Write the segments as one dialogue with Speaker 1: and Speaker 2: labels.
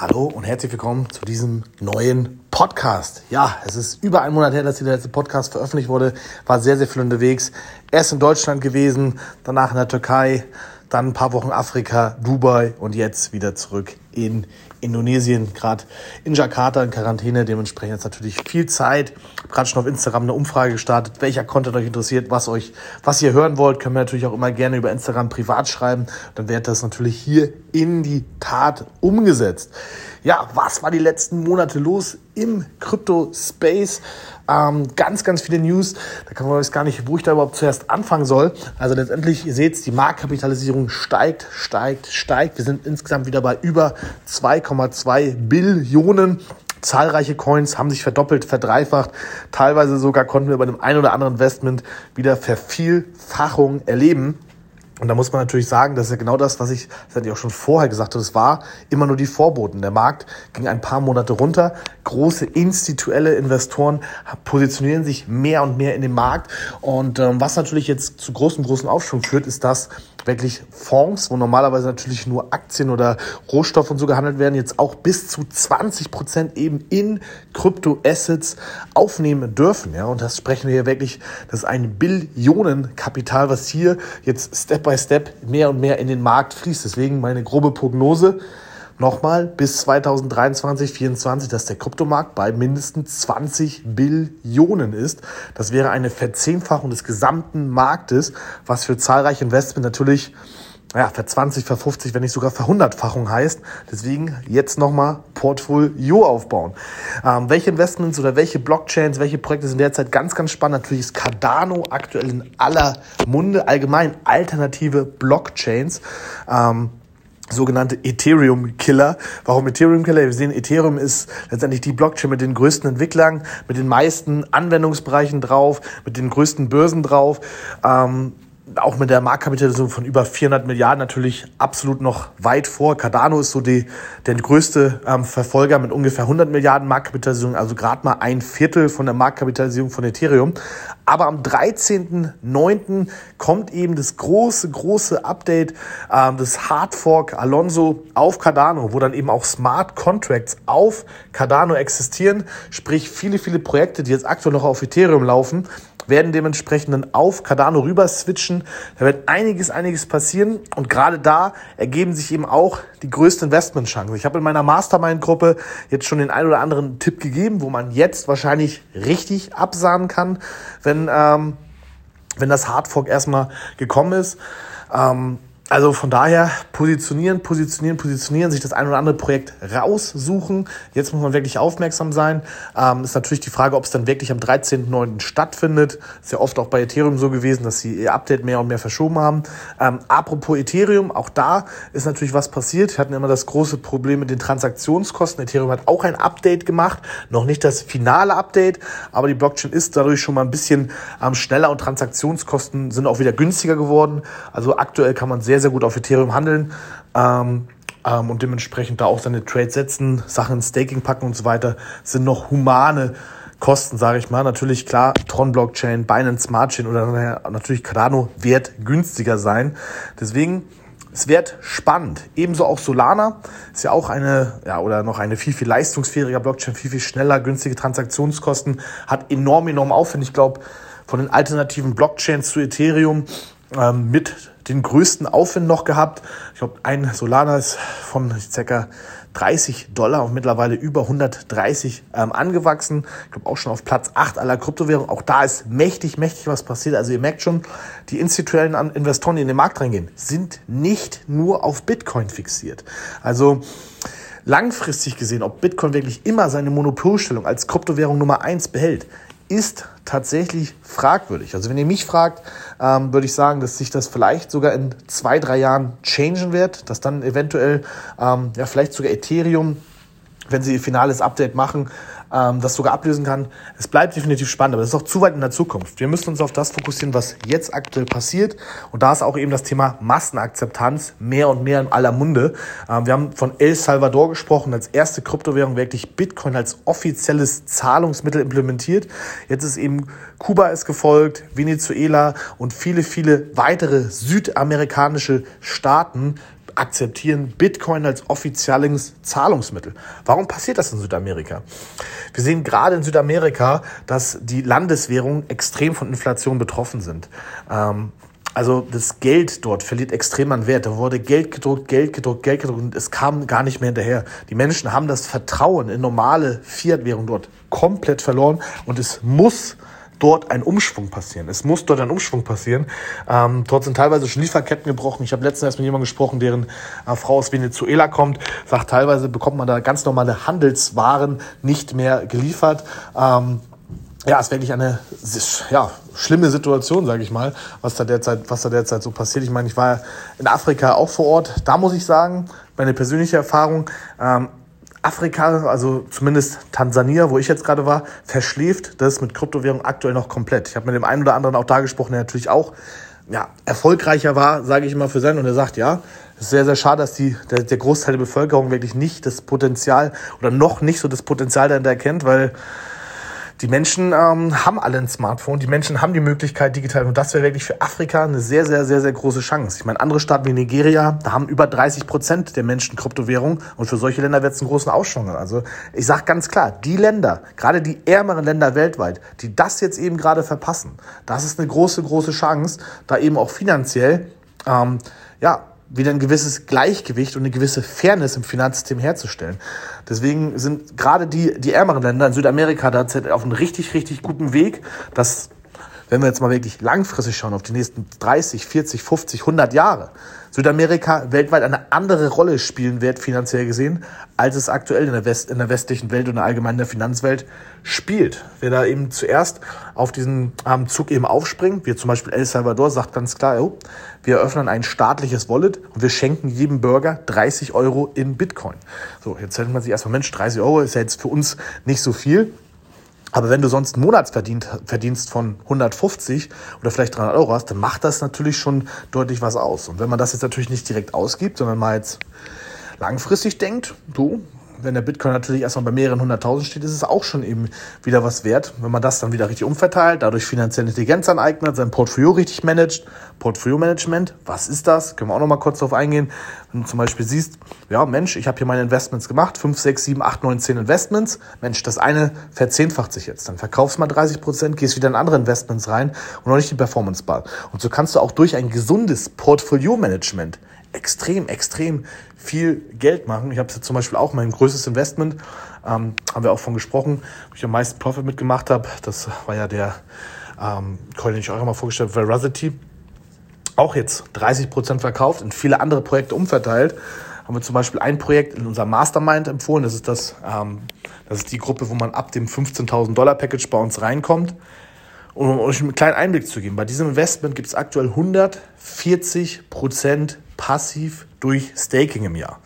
Speaker 1: Hallo und herzlich willkommen zu diesem neuen Podcast. Ja, es ist über einen Monat her, dass der letzte Podcast veröffentlicht wurde. War sehr, sehr viel unterwegs. Erst in Deutschland gewesen, danach in der Türkei, dann ein paar Wochen Afrika, Dubai und jetzt wieder zurück in Indonesien, gerade in Jakarta in Quarantäne. Dementsprechend ist natürlich viel Zeit. Gerade schon auf Instagram eine Umfrage gestartet, welcher Content euch interessiert, was euch, was ihr hören wollt, können wir natürlich auch immer gerne über Instagram privat schreiben. Dann wird das natürlich hier in die Tat umgesetzt. Ja, was war die letzten Monate los im Crypto-Space? Ähm, ganz, ganz viele News. Da kann man jetzt gar nicht, wo ich da überhaupt zuerst anfangen soll. Also letztendlich, ihr seht, die Marktkapitalisierung steigt, steigt, steigt. Wir sind insgesamt wieder bei über 2,2 Billionen. Zahlreiche Coins haben sich verdoppelt, verdreifacht. Teilweise sogar konnten wir bei dem einen oder anderen Investment wieder Vervielfachung erleben. Und da muss man natürlich sagen, das ist ja genau das, was ich, das hatte ich auch schon vorher gesagt habe, es war immer nur die Vorboten. Der Markt ging ein paar Monate runter. Große institutionelle Investoren positionieren sich mehr und mehr in den Markt. Und ähm, was natürlich jetzt zu großem, großen Aufschwung führt, ist, dass wirklich Fonds, wo normalerweise natürlich nur Aktien oder Rohstoffe und so gehandelt werden, jetzt auch bis zu 20 Prozent eben in Kryptoassets aufnehmen dürfen. Ja, und das sprechen wir hier wirklich, das ist ein Billionenkapital, was hier jetzt Step by Step mehr und mehr in den Markt fließt. Deswegen meine grobe Prognose, nochmal bis 2023, 2024, dass der Kryptomarkt bei mindestens 20 Billionen ist. Das wäre eine Verzehnfachung des gesamten Marktes, was für zahlreiche Investments natürlich ja, für 20, für 50, wenn nicht sogar 100-fachung heißt. Deswegen jetzt nochmal Portfolio aufbauen. Ähm, welche Investments oder welche Blockchains, welche Projekte sind derzeit ganz, ganz spannend? Natürlich ist Cardano aktuell in aller Munde, allgemein alternative Blockchains. Ähm, sogenannte Ethereum-Killer. Warum Ethereum-Killer? Wir sehen, Ethereum ist letztendlich die Blockchain mit den größten Entwicklern, mit den meisten Anwendungsbereichen drauf, mit den größten Börsen drauf. Ähm, auch mit der Marktkapitalisierung von über 400 Milliarden natürlich absolut noch weit vor. Cardano ist so die, der größte ähm, Verfolger mit ungefähr 100 Milliarden Marktkapitalisierung, also gerade mal ein Viertel von der Marktkapitalisierung von Ethereum. Aber am 13.09. kommt eben das große, große Update ähm, des Hardfork Alonso auf Cardano, wo dann eben auch Smart Contracts auf Cardano existieren. Sprich, viele, viele Projekte, die jetzt aktuell noch auf Ethereum laufen, werden dementsprechend dann auf Cardano rüber switchen. Da wird einiges, einiges passieren und gerade da ergeben sich eben auch die größten Investmentchancen. Ich habe in meiner Mastermind-Gruppe jetzt schon den einen oder anderen Tipp gegeben, wo man jetzt wahrscheinlich richtig absahnen kann, wenn, ähm, wenn das Hardfork erstmal gekommen ist. Ähm, also von daher positionieren, positionieren, positionieren, sich das ein oder andere Projekt raussuchen. Jetzt muss man wirklich aufmerksam sein. Ähm, ist natürlich die Frage, ob es dann wirklich am 13.09. stattfindet. Ist ja oft auch bei Ethereum so gewesen, dass sie ihr Update mehr und mehr verschoben haben. Ähm, apropos Ethereum, auch da ist natürlich was passiert. Wir hatten immer das große Problem mit den Transaktionskosten. Ethereum hat auch ein Update gemacht. Noch nicht das finale Update, aber die Blockchain ist dadurch schon mal ein bisschen ähm, schneller und Transaktionskosten sind auch wieder günstiger geworden. Also aktuell kann man sehr sehr, sehr gut auf Ethereum handeln ähm, ähm, und dementsprechend da auch seine Trades setzen, Sachen ins Staking packen und so weiter, sind noch humane Kosten, sage ich mal. Natürlich klar, Tron Blockchain, Binance Smart Chain oder natürlich Cardano wird günstiger sein. Deswegen es wird spannend. Ebenso auch Solana ist ja auch eine, ja, oder noch eine viel, viel leistungsfähiger Blockchain, viel, viel schneller, günstige Transaktionskosten, hat enorm, enorm Aufwand. Ich glaube, von den alternativen Blockchains zu Ethereum ähm, mit den größten Aufwand noch gehabt. Ich glaube, ein Solana ist von ca. 30 Dollar und mittlerweile über 130 ähm, angewachsen. Ich glaube auch schon auf Platz 8 aller Kryptowährungen. Auch da ist mächtig, mächtig was passiert. Also ihr merkt schon, die institutionellen Investoren, die in den Markt reingehen, sind nicht nur auf Bitcoin fixiert. Also langfristig gesehen, ob Bitcoin wirklich immer seine Monopolstellung als Kryptowährung Nummer 1 behält, ist tatsächlich fragwürdig. Also wenn ihr mich fragt, ähm, würde ich sagen, dass sich das vielleicht sogar in zwei, drei Jahren changen wird, dass dann eventuell ähm, ja vielleicht sogar Ethereum, wenn sie ihr finales Update machen, ähm, das sogar ablösen kann. Es bleibt definitiv spannend, aber das ist auch zu weit in der Zukunft. Wir müssen uns auf das fokussieren, was jetzt aktuell passiert. Und da ist auch eben das Thema Massenakzeptanz mehr und mehr in aller Munde. Ähm, wir haben von El Salvador gesprochen, als erste Kryptowährung wirklich Bitcoin als offizielles Zahlungsmittel implementiert. Jetzt ist eben Kuba ist gefolgt, Venezuela und viele, viele weitere südamerikanische Staaten akzeptieren Bitcoin als offizielles Zahlungsmittel. Warum passiert das in Südamerika? Wir sehen gerade in Südamerika, dass die Landeswährungen extrem von Inflation betroffen sind. Ähm, also das Geld dort verliert extrem an Wert. Da wurde Geld gedruckt, Geld gedruckt, Geld gedruckt und es kam gar nicht mehr hinterher. Die Menschen haben das Vertrauen in normale Fiat-Währung dort komplett verloren und es muss dort ein Umschwung passieren. Es muss dort ein Umschwung passieren. Ähm, dort sind teilweise schon Lieferketten gebrochen. Ich habe letztens erst mit jemandem gesprochen, deren äh, Frau aus Venezuela kommt, sagt, teilweise bekommt man da ganz normale Handelswaren nicht mehr geliefert. Ähm, ja, ist wirklich eine ja, schlimme Situation, sage ich mal, was da derzeit, was da derzeit so passiert. Ich meine, ich war in Afrika auch vor Ort. Da muss ich sagen, meine persönliche Erfahrung, ähm, Afrika, also zumindest Tansania, wo ich jetzt gerade war, verschläft das mit Kryptowährung aktuell noch komplett. Ich habe mit dem einen oder anderen auch da gesprochen, der natürlich auch ja, erfolgreicher war, sage ich mal, für sein. Und er sagt, ja, es ist sehr, sehr schade, dass die, der, der Großteil der Bevölkerung wirklich nicht das Potenzial oder noch nicht so das Potenzial dahinter erkennt, weil die Menschen ähm, haben alle ein Smartphone, die Menschen haben die Möglichkeit digital und das wäre wirklich für Afrika eine sehr, sehr, sehr, sehr große Chance. Ich meine, andere Staaten wie Nigeria, da haben über 30 Prozent der Menschen Kryptowährung und für solche Länder wird es einen großen Ausschwung. Also ich sage ganz klar, die Länder, gerade die ärmeren Länder weltweit, die das jetzt eben gerade verpassen, das ist eine große, große Chance, da eben auch finanziell ähm, ja, wieder ein gewisses Gleichgewicht und eine gewisse Fairness im Finanzsystem herzustellen. Deswegen sind gerade die, die ärmeren Länder in Südamerika da auf einem richtig, richtig guten Weg, dass wenn wir jetzt mal wirklich langfristig schauen, auf die nächsten 30, 40, 50, 100 Jahre, Südamerika weltweit eine andere Rolle spielen wird, finanziell gesehen, als es aktuell in der, West, in der westlichen Welt und allgemein in der Finanzwelt spielt. Wer da eben zuerst auf diesen ähm, Zug eben aufspringt, wie zum Beispiel El Salvador, sagt ganz klar, oh, wir eröffnen ein staatliches Wallet und wir schenken jedem Bürger 30 Euro in Bitcoin. So, jetzt denkt man sich erstmal, Mensch, 30 Euro ist ja jetzt für uns nicht so viel. Aber wenn du sonst einen Monatsverdienst von 150 oder vielleicht 300 Euro hast, dann macht das natürlich schon deutlich was aus. Und wenn man das jetzt natürlich nicht direkt ausgibt, sondern mal jetzt langfristig denkt, du, wenn der Bitcoin natürlich erstmal bei mehreren hunderttausend steht, ist es auch schon eben wieder was wert, wenn man das dann wieder richtig umverteilt, dadurch finanzielle Intelligenz aneignet, sein Portfolio richtig managt. Portfolio-Management, was ist das? Können wir auch noch mal kurz drauf eingehen. Wenn du zum Beispiel siehst, ja Mensch, ich habe hier meine Investments gemacht, 5, 6, 7, 8, 9, 10 Investments. Mensch, das eine verzehnfacht sich jetzt. Dann verkaufst mal 30 Prozent, gehst wieder in andere Investments rein und noch nicht die Performance Bar. Und so kannst du auch durch ein gesundes Portfolio-Management extrem, extrem viel Geld machen. Ich habe jetzt zum Beispiel auch mein größtes Investment, ähm, haben wir auch von gesprochen, wo ich am meisten Profit mitgemacht habe. Das war ja der ähm, Coin, den ich euch mal vorgestellt habe, Veracity. Auch jetzt 30 Prozent verkauft, in viele andere Projekte umverteilt. Haben wir zum Beispiel ein Projekt in unserem Mastermind empfohlen. Das ist, das, ähm, das ist die Gruppe, wo man ab dem 15.000 Dollar Package bei uns reinkommt. Und um euch einen kleinen Einblick zu geben, bei diesem Investment gibt es aktuell 140 Prozent passiv durch Staking im Jahr.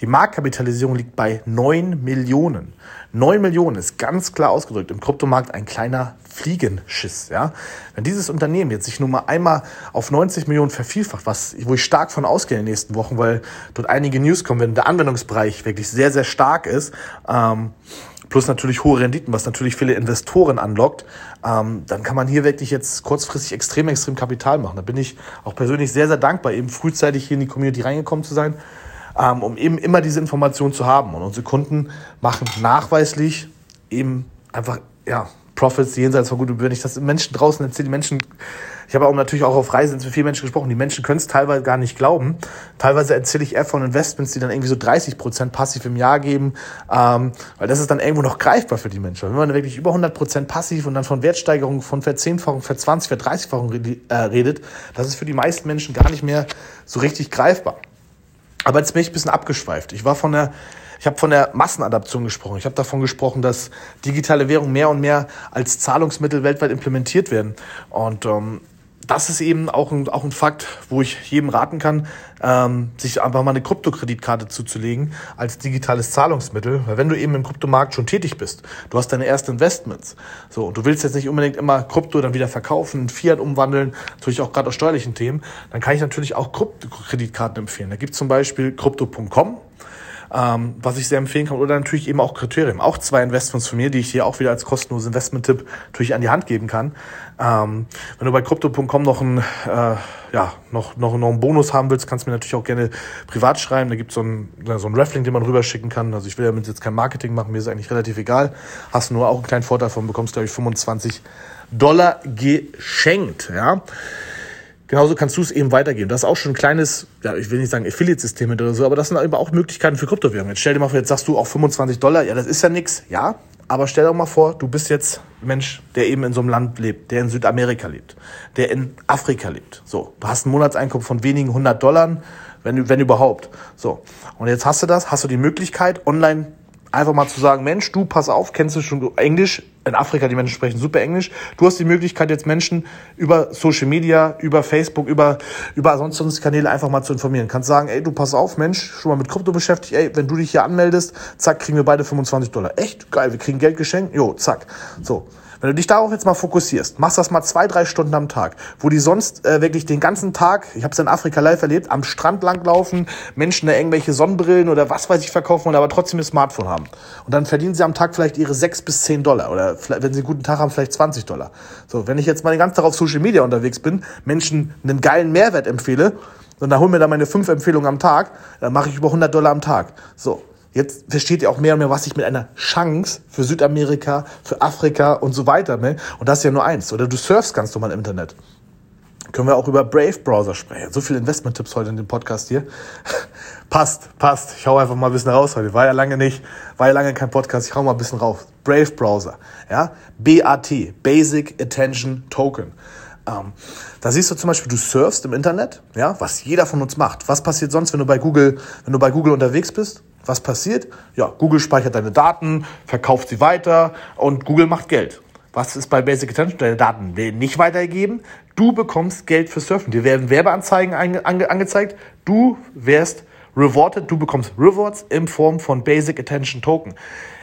Speaker 1: Die Marktkapitalisierung liegt bei 9 Millionen. 9 Millionen ist ganz klar ausgedrückt im Kryptomarkt ein kleiner Fliegenschiss. Ja? Wenn dieses Unternehmen jetzt sich nur mal einmal auf 90 Millionen vervielfacht, was, wo ich stark von ausgehe in den nächsten Wochen, weil dort einige News kommen, wenn der Anwendungsbereich wirklich sehr, sehr stark ist, ähm, plus natürlich hohe Renditen, was natürlich viele Investoren anlockt, ähm, dann kann man hier wirklich jetzt kurzfristig extrem, extrem Kapital machen. Da bin ich auch persönlich sehr, sehr dankbar, eben frühzeitig hier in die Community reingekommen zu sein, ähm, um eben immer diese Informationen zu haben. Und unsere Kunden machen nachweislich eben einfach, ja, Profits jenseits von gut und böse. Ich das Menschen draußen erzähle, die Menschen ich habe auch natürlich auch auf Reisen mit vielen Menschen gesprochen. Die Menschen können es teilweise gar nicht glauben. Teilweise erzähle ich eher von Investments, die dann irgendwie so 30 Prozent passiv im Jahr geben, ähm, weil das ist dann irgendwo noch greifbar für die Menschen. Wenn man wirklich über 100 Prozent passiv und dann von Wertsteigerung von Verzehnfachung, Verzwanzig, Verdreißigfachung äh, redet, das ist für die meisten Menschen gar nicht mehr so richtig greifbar. Aber jetzt bin ich ein bisschen abgeschweift. Ich war von der ich habe von der Massenadaption gesprochen. Ich habe davon gesprochen, dass digitale Währungen mehr und mehr als Zahlungsmittel weltweit implementiert werden. Und ähm, das ist eben auch ein, auch ein Fakt, wo ich jedem raten kann, ähm, sich einfach mal eine Kryptokreditkarte zuzulegen als digitales Zahlungsmittel. Weil wenn du eben im Kryptomarkt schon tätig bist, du hast deine ersten Investments, so, und du willst jetzt nicht unbedingt immer Krypto dann wieder verkaufen, Fiat umwandeln, natürlich auch gerade aus steuerlichen Themen, dann kann ich natürlich auch Kryptokreditkarten empfehlen. Da gibt es zum Beispiel Krypto.com. ähm, was ich sehr empfehlen kann. Oder natürlich eben auch Kriterien. Auch zwei Investments von mir, die ich dir auch wieder als kostenlose Investment-Tipp natürlich an die Hand geben kann. Ähm, wenn du bei crypto.com noch ein, äh, ja, noch, noch, noch einen Bonus haben willst, kannst du mir natürlich auch gerne privat schreiben. Da gibt so es ein, so einen Reflink, den man rüberschicken kann. Also ich will damit jetzt kein Marketing machen, mir ist eigentlich relativ egal. Hast nur auch einen kleinen Vorteil davon, bekommst glaube ich 25 Dollar geschenkt. Ja. Genauso kannst du es eben weitergeben. Das ist auch schon ein kleines, ja, ich will nicht sagen Affiliate-System oder so, aber das sind eben auch Möglichkeiten für Kryptowährungen. Jetzt stell dir mal vor, jetzt sagst du auch 25 Dollar, ja, das ist ja nix, ja, aber stell dir mal vor, du bist jetzt Mensch, der eben in so einem Land lebt, der in Südamerika lebt, der in Afrika lebt. So, du hast ein Monatseinkommen von wenigen hundert Dollar, wenn, wenn überhaupt. So, und jetzt hast du das, hast du die Möglichkeit, online einfach mal zu sagen, Mensch, du pass auf, kennst du schon Englisch? In Afrika, die Menschen sprechen super Englisch. Du hast die Möglichkeit, jetzt Menschen über Social Media, über Facebook, über, über sonst Kanäle einfach mal zu informieren. Kannst sagen, ey, du pass auf, Mensch, schon mal mit Krypto beschäftigt, ey, wenn du dich hier anmeldest, zack, kriegen wir beide 25 Dollar. Echt? Geil, wir kriegen Geld geschenkt? Jo, zack. So. Wenn du dich darauf jetzt mal fokussierst, machst das mal zwei, drei Stunden am Tag, wo die sonst äh, wirklich den ganzen Tag, ich habe es in Afrika live erlebt, am Strand langlaufen, Menschen da irgendwelche Sonnenbrillen oder was weiß ich verkaufen und aber trotzdem ein Smartphone haben. Und dann verdienen sie am Tag vielleicht ihre sechs bis zehn Dollar oder wenn sie einen guten Tag haben, vielleicht 20 Dollar. So, wenn ich jetzt mal den ganzen Tag auf Social Media unterwegs bin, Menschen einen geilen Mehrwert empfehle, und dann hol mir da meine fünf Empfehlungen am Tag, dann mache ich über 100 Dollar am Tag. So, Jetzt versteht ihr auch mehr und mehr, was ich mit einer Chance für Südamerika, für Afrika und so weiter. Ne? Und das ist ja nur eins. Oder du surfst ganz normal im Internet. Können wir auch über Brave Browser sprechen. So viele Investment-Tipps heute in dem Podcast hier. passt, passt. Ich hau einfach mal ein bisschen raus heute. War ja lange nicht, war ja lange kein Podcast. Ich hau mal ein bisschen raus. Brave Browser. Ja? BAT. Basic Attention Token. Ähm, da siehst du zum Beispiel, du surfst im Internet, ja, was jeder von uns macht. Was passiert sonst, wenn du bei Google, wenn du bei Google unterwegs bist? Was passiert? Ja, Google speichert deine Daten, verkauft sie weiter und Google macht Geld. Was ist bei Basic Attention? Deine Daten werden nicht weitergegeben. Du bekommst Geld für Surfen. Dir werden Werbeanzeigen ange ange angezeigt. Du wirst rewarded. Du bekommst Rewards in Form von Basic Attention Token.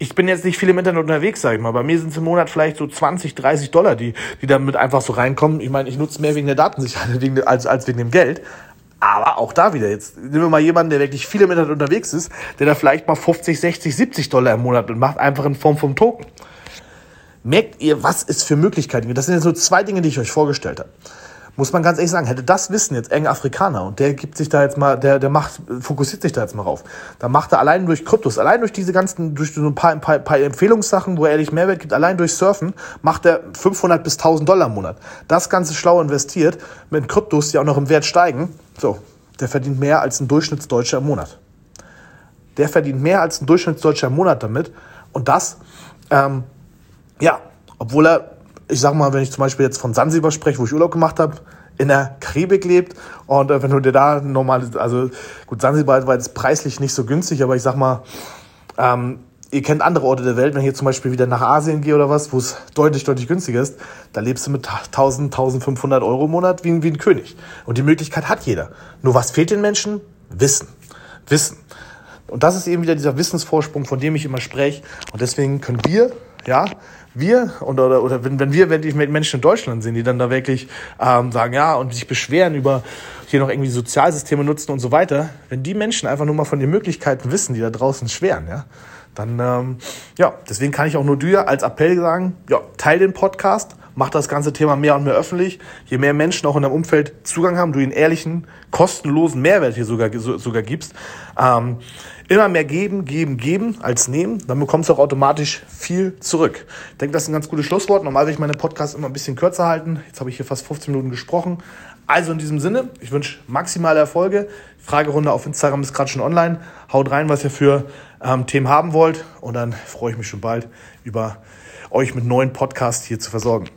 Speaker 1: Ich bin jetzt nicht viel im Internet unterwegs, sag ich mal. Bei mir sind es im Monat vielleicht so 20, 30 Dollar, die, die damit einfach so reinkommen. Ich meine, ich nutze mehr wegen der Datensicherheit als, als wegen dem Geld. Aber auch da wieder, jetzt nehmen wir mal jemanden, der wirklich viel im Internet unterwegs ist, der da vielleicht mal 50, 60, 70 Dollar im Monat macht, einfach in Form vom Token. Merkt ihr, was es für Möglichkeiten gibt? Das sind jetzt nur zwei Dinge, die ich euch vorgestellt habe muss man ganz ehrlich sagen, hätte das Wissen jetzt eng Afrikaner und der gibt sich da jetzt mal, der, der macht, fokussiert sich da jetzt mal rauf. Da macht er allein durch Kryptos, allein durch diese ganzen, durch so ein paar, ein paar, paar Empfehlungssachen, wo er ehrlich Mehrwert gibt, allein durch Surfen, macht er 500 bis 1000 Dollar im Monat. Das Ganze schlau investiert, mit Kryptos, die auch noch im Wert steigen. So, der verdient mehr als ein Durchschnittsdeutscher im Monat. Der verdient mehr als ein Durchschnittsdeutscher im Monat damit. Und das, ähm, ja, obwohl er ich sag mal, wenn ich zum Beispiel jetzt von Sansibar spreche, wo ich Urlaub gemacht habe, in der Karibik lebt und äh, wenn du dir da normal, also gut, Sansibar war jetzt preislich nicht so günstig, aber ich sag mal, ähm, ihr kennt andere Orte der Welt, wenn ich jetzt zum Beispiel wieder nach Asien gehe oder was, wo es deutlich, deutlich günstiger ist, da lebst du mit 1000, 1500 Euro im Monat wie, wie ein König. Und die Möglichkeit hat jeder. Nur was fehlt den Menschen? Wissen. Wissen. Und das ist eben wieder dieser Wissensvorsprung, von dem ich immer spreche. Und deswegen können wir, ja, wir und, oder, oder wenn, wenn wir wirklich Menschen in Deutschland sehen, die dann da wirklich ähm, sagen, ja, und sich beschweren über hier noch irgendwie Sozialsysteme nutzen und so weiter, wenn die Menschen einfach nur mal von den Möglichkeiten wissen, die da draußen schweren, ja, dann, ähm, ja, deswegen kann ich auch nur dir als Appell sagen, ja, teil den Podcast, mach das ganze Thema mehr und mehr öffentlich. Je mehr Menschen auch in deinem Umfeld Zugang haben, du ihnen ehrlichen, kostenlosen Mehrwert hier sogar, sogar gibst, ähm, immer mehr geben, geben, geben als nehmen, dann bekommst du auch automatisch viel zurück. Ich denke, das ist ein ganz gutes Schlusswort. Normal will ich meine Podcasts immer ein bisschen kürzer halten. Jetzt habe ich hier fast 15 Minuten gesprochen. Also in diesem Sinne, ich wünsche maximale Erfolge. Fragerunde auf Instagram ist gerade schon online. Haut rein, was ihr für ähm, Themen haben wollt. Und dann freue ich mich schon bald über euch mit neuen Podcasts hier zu versorgen.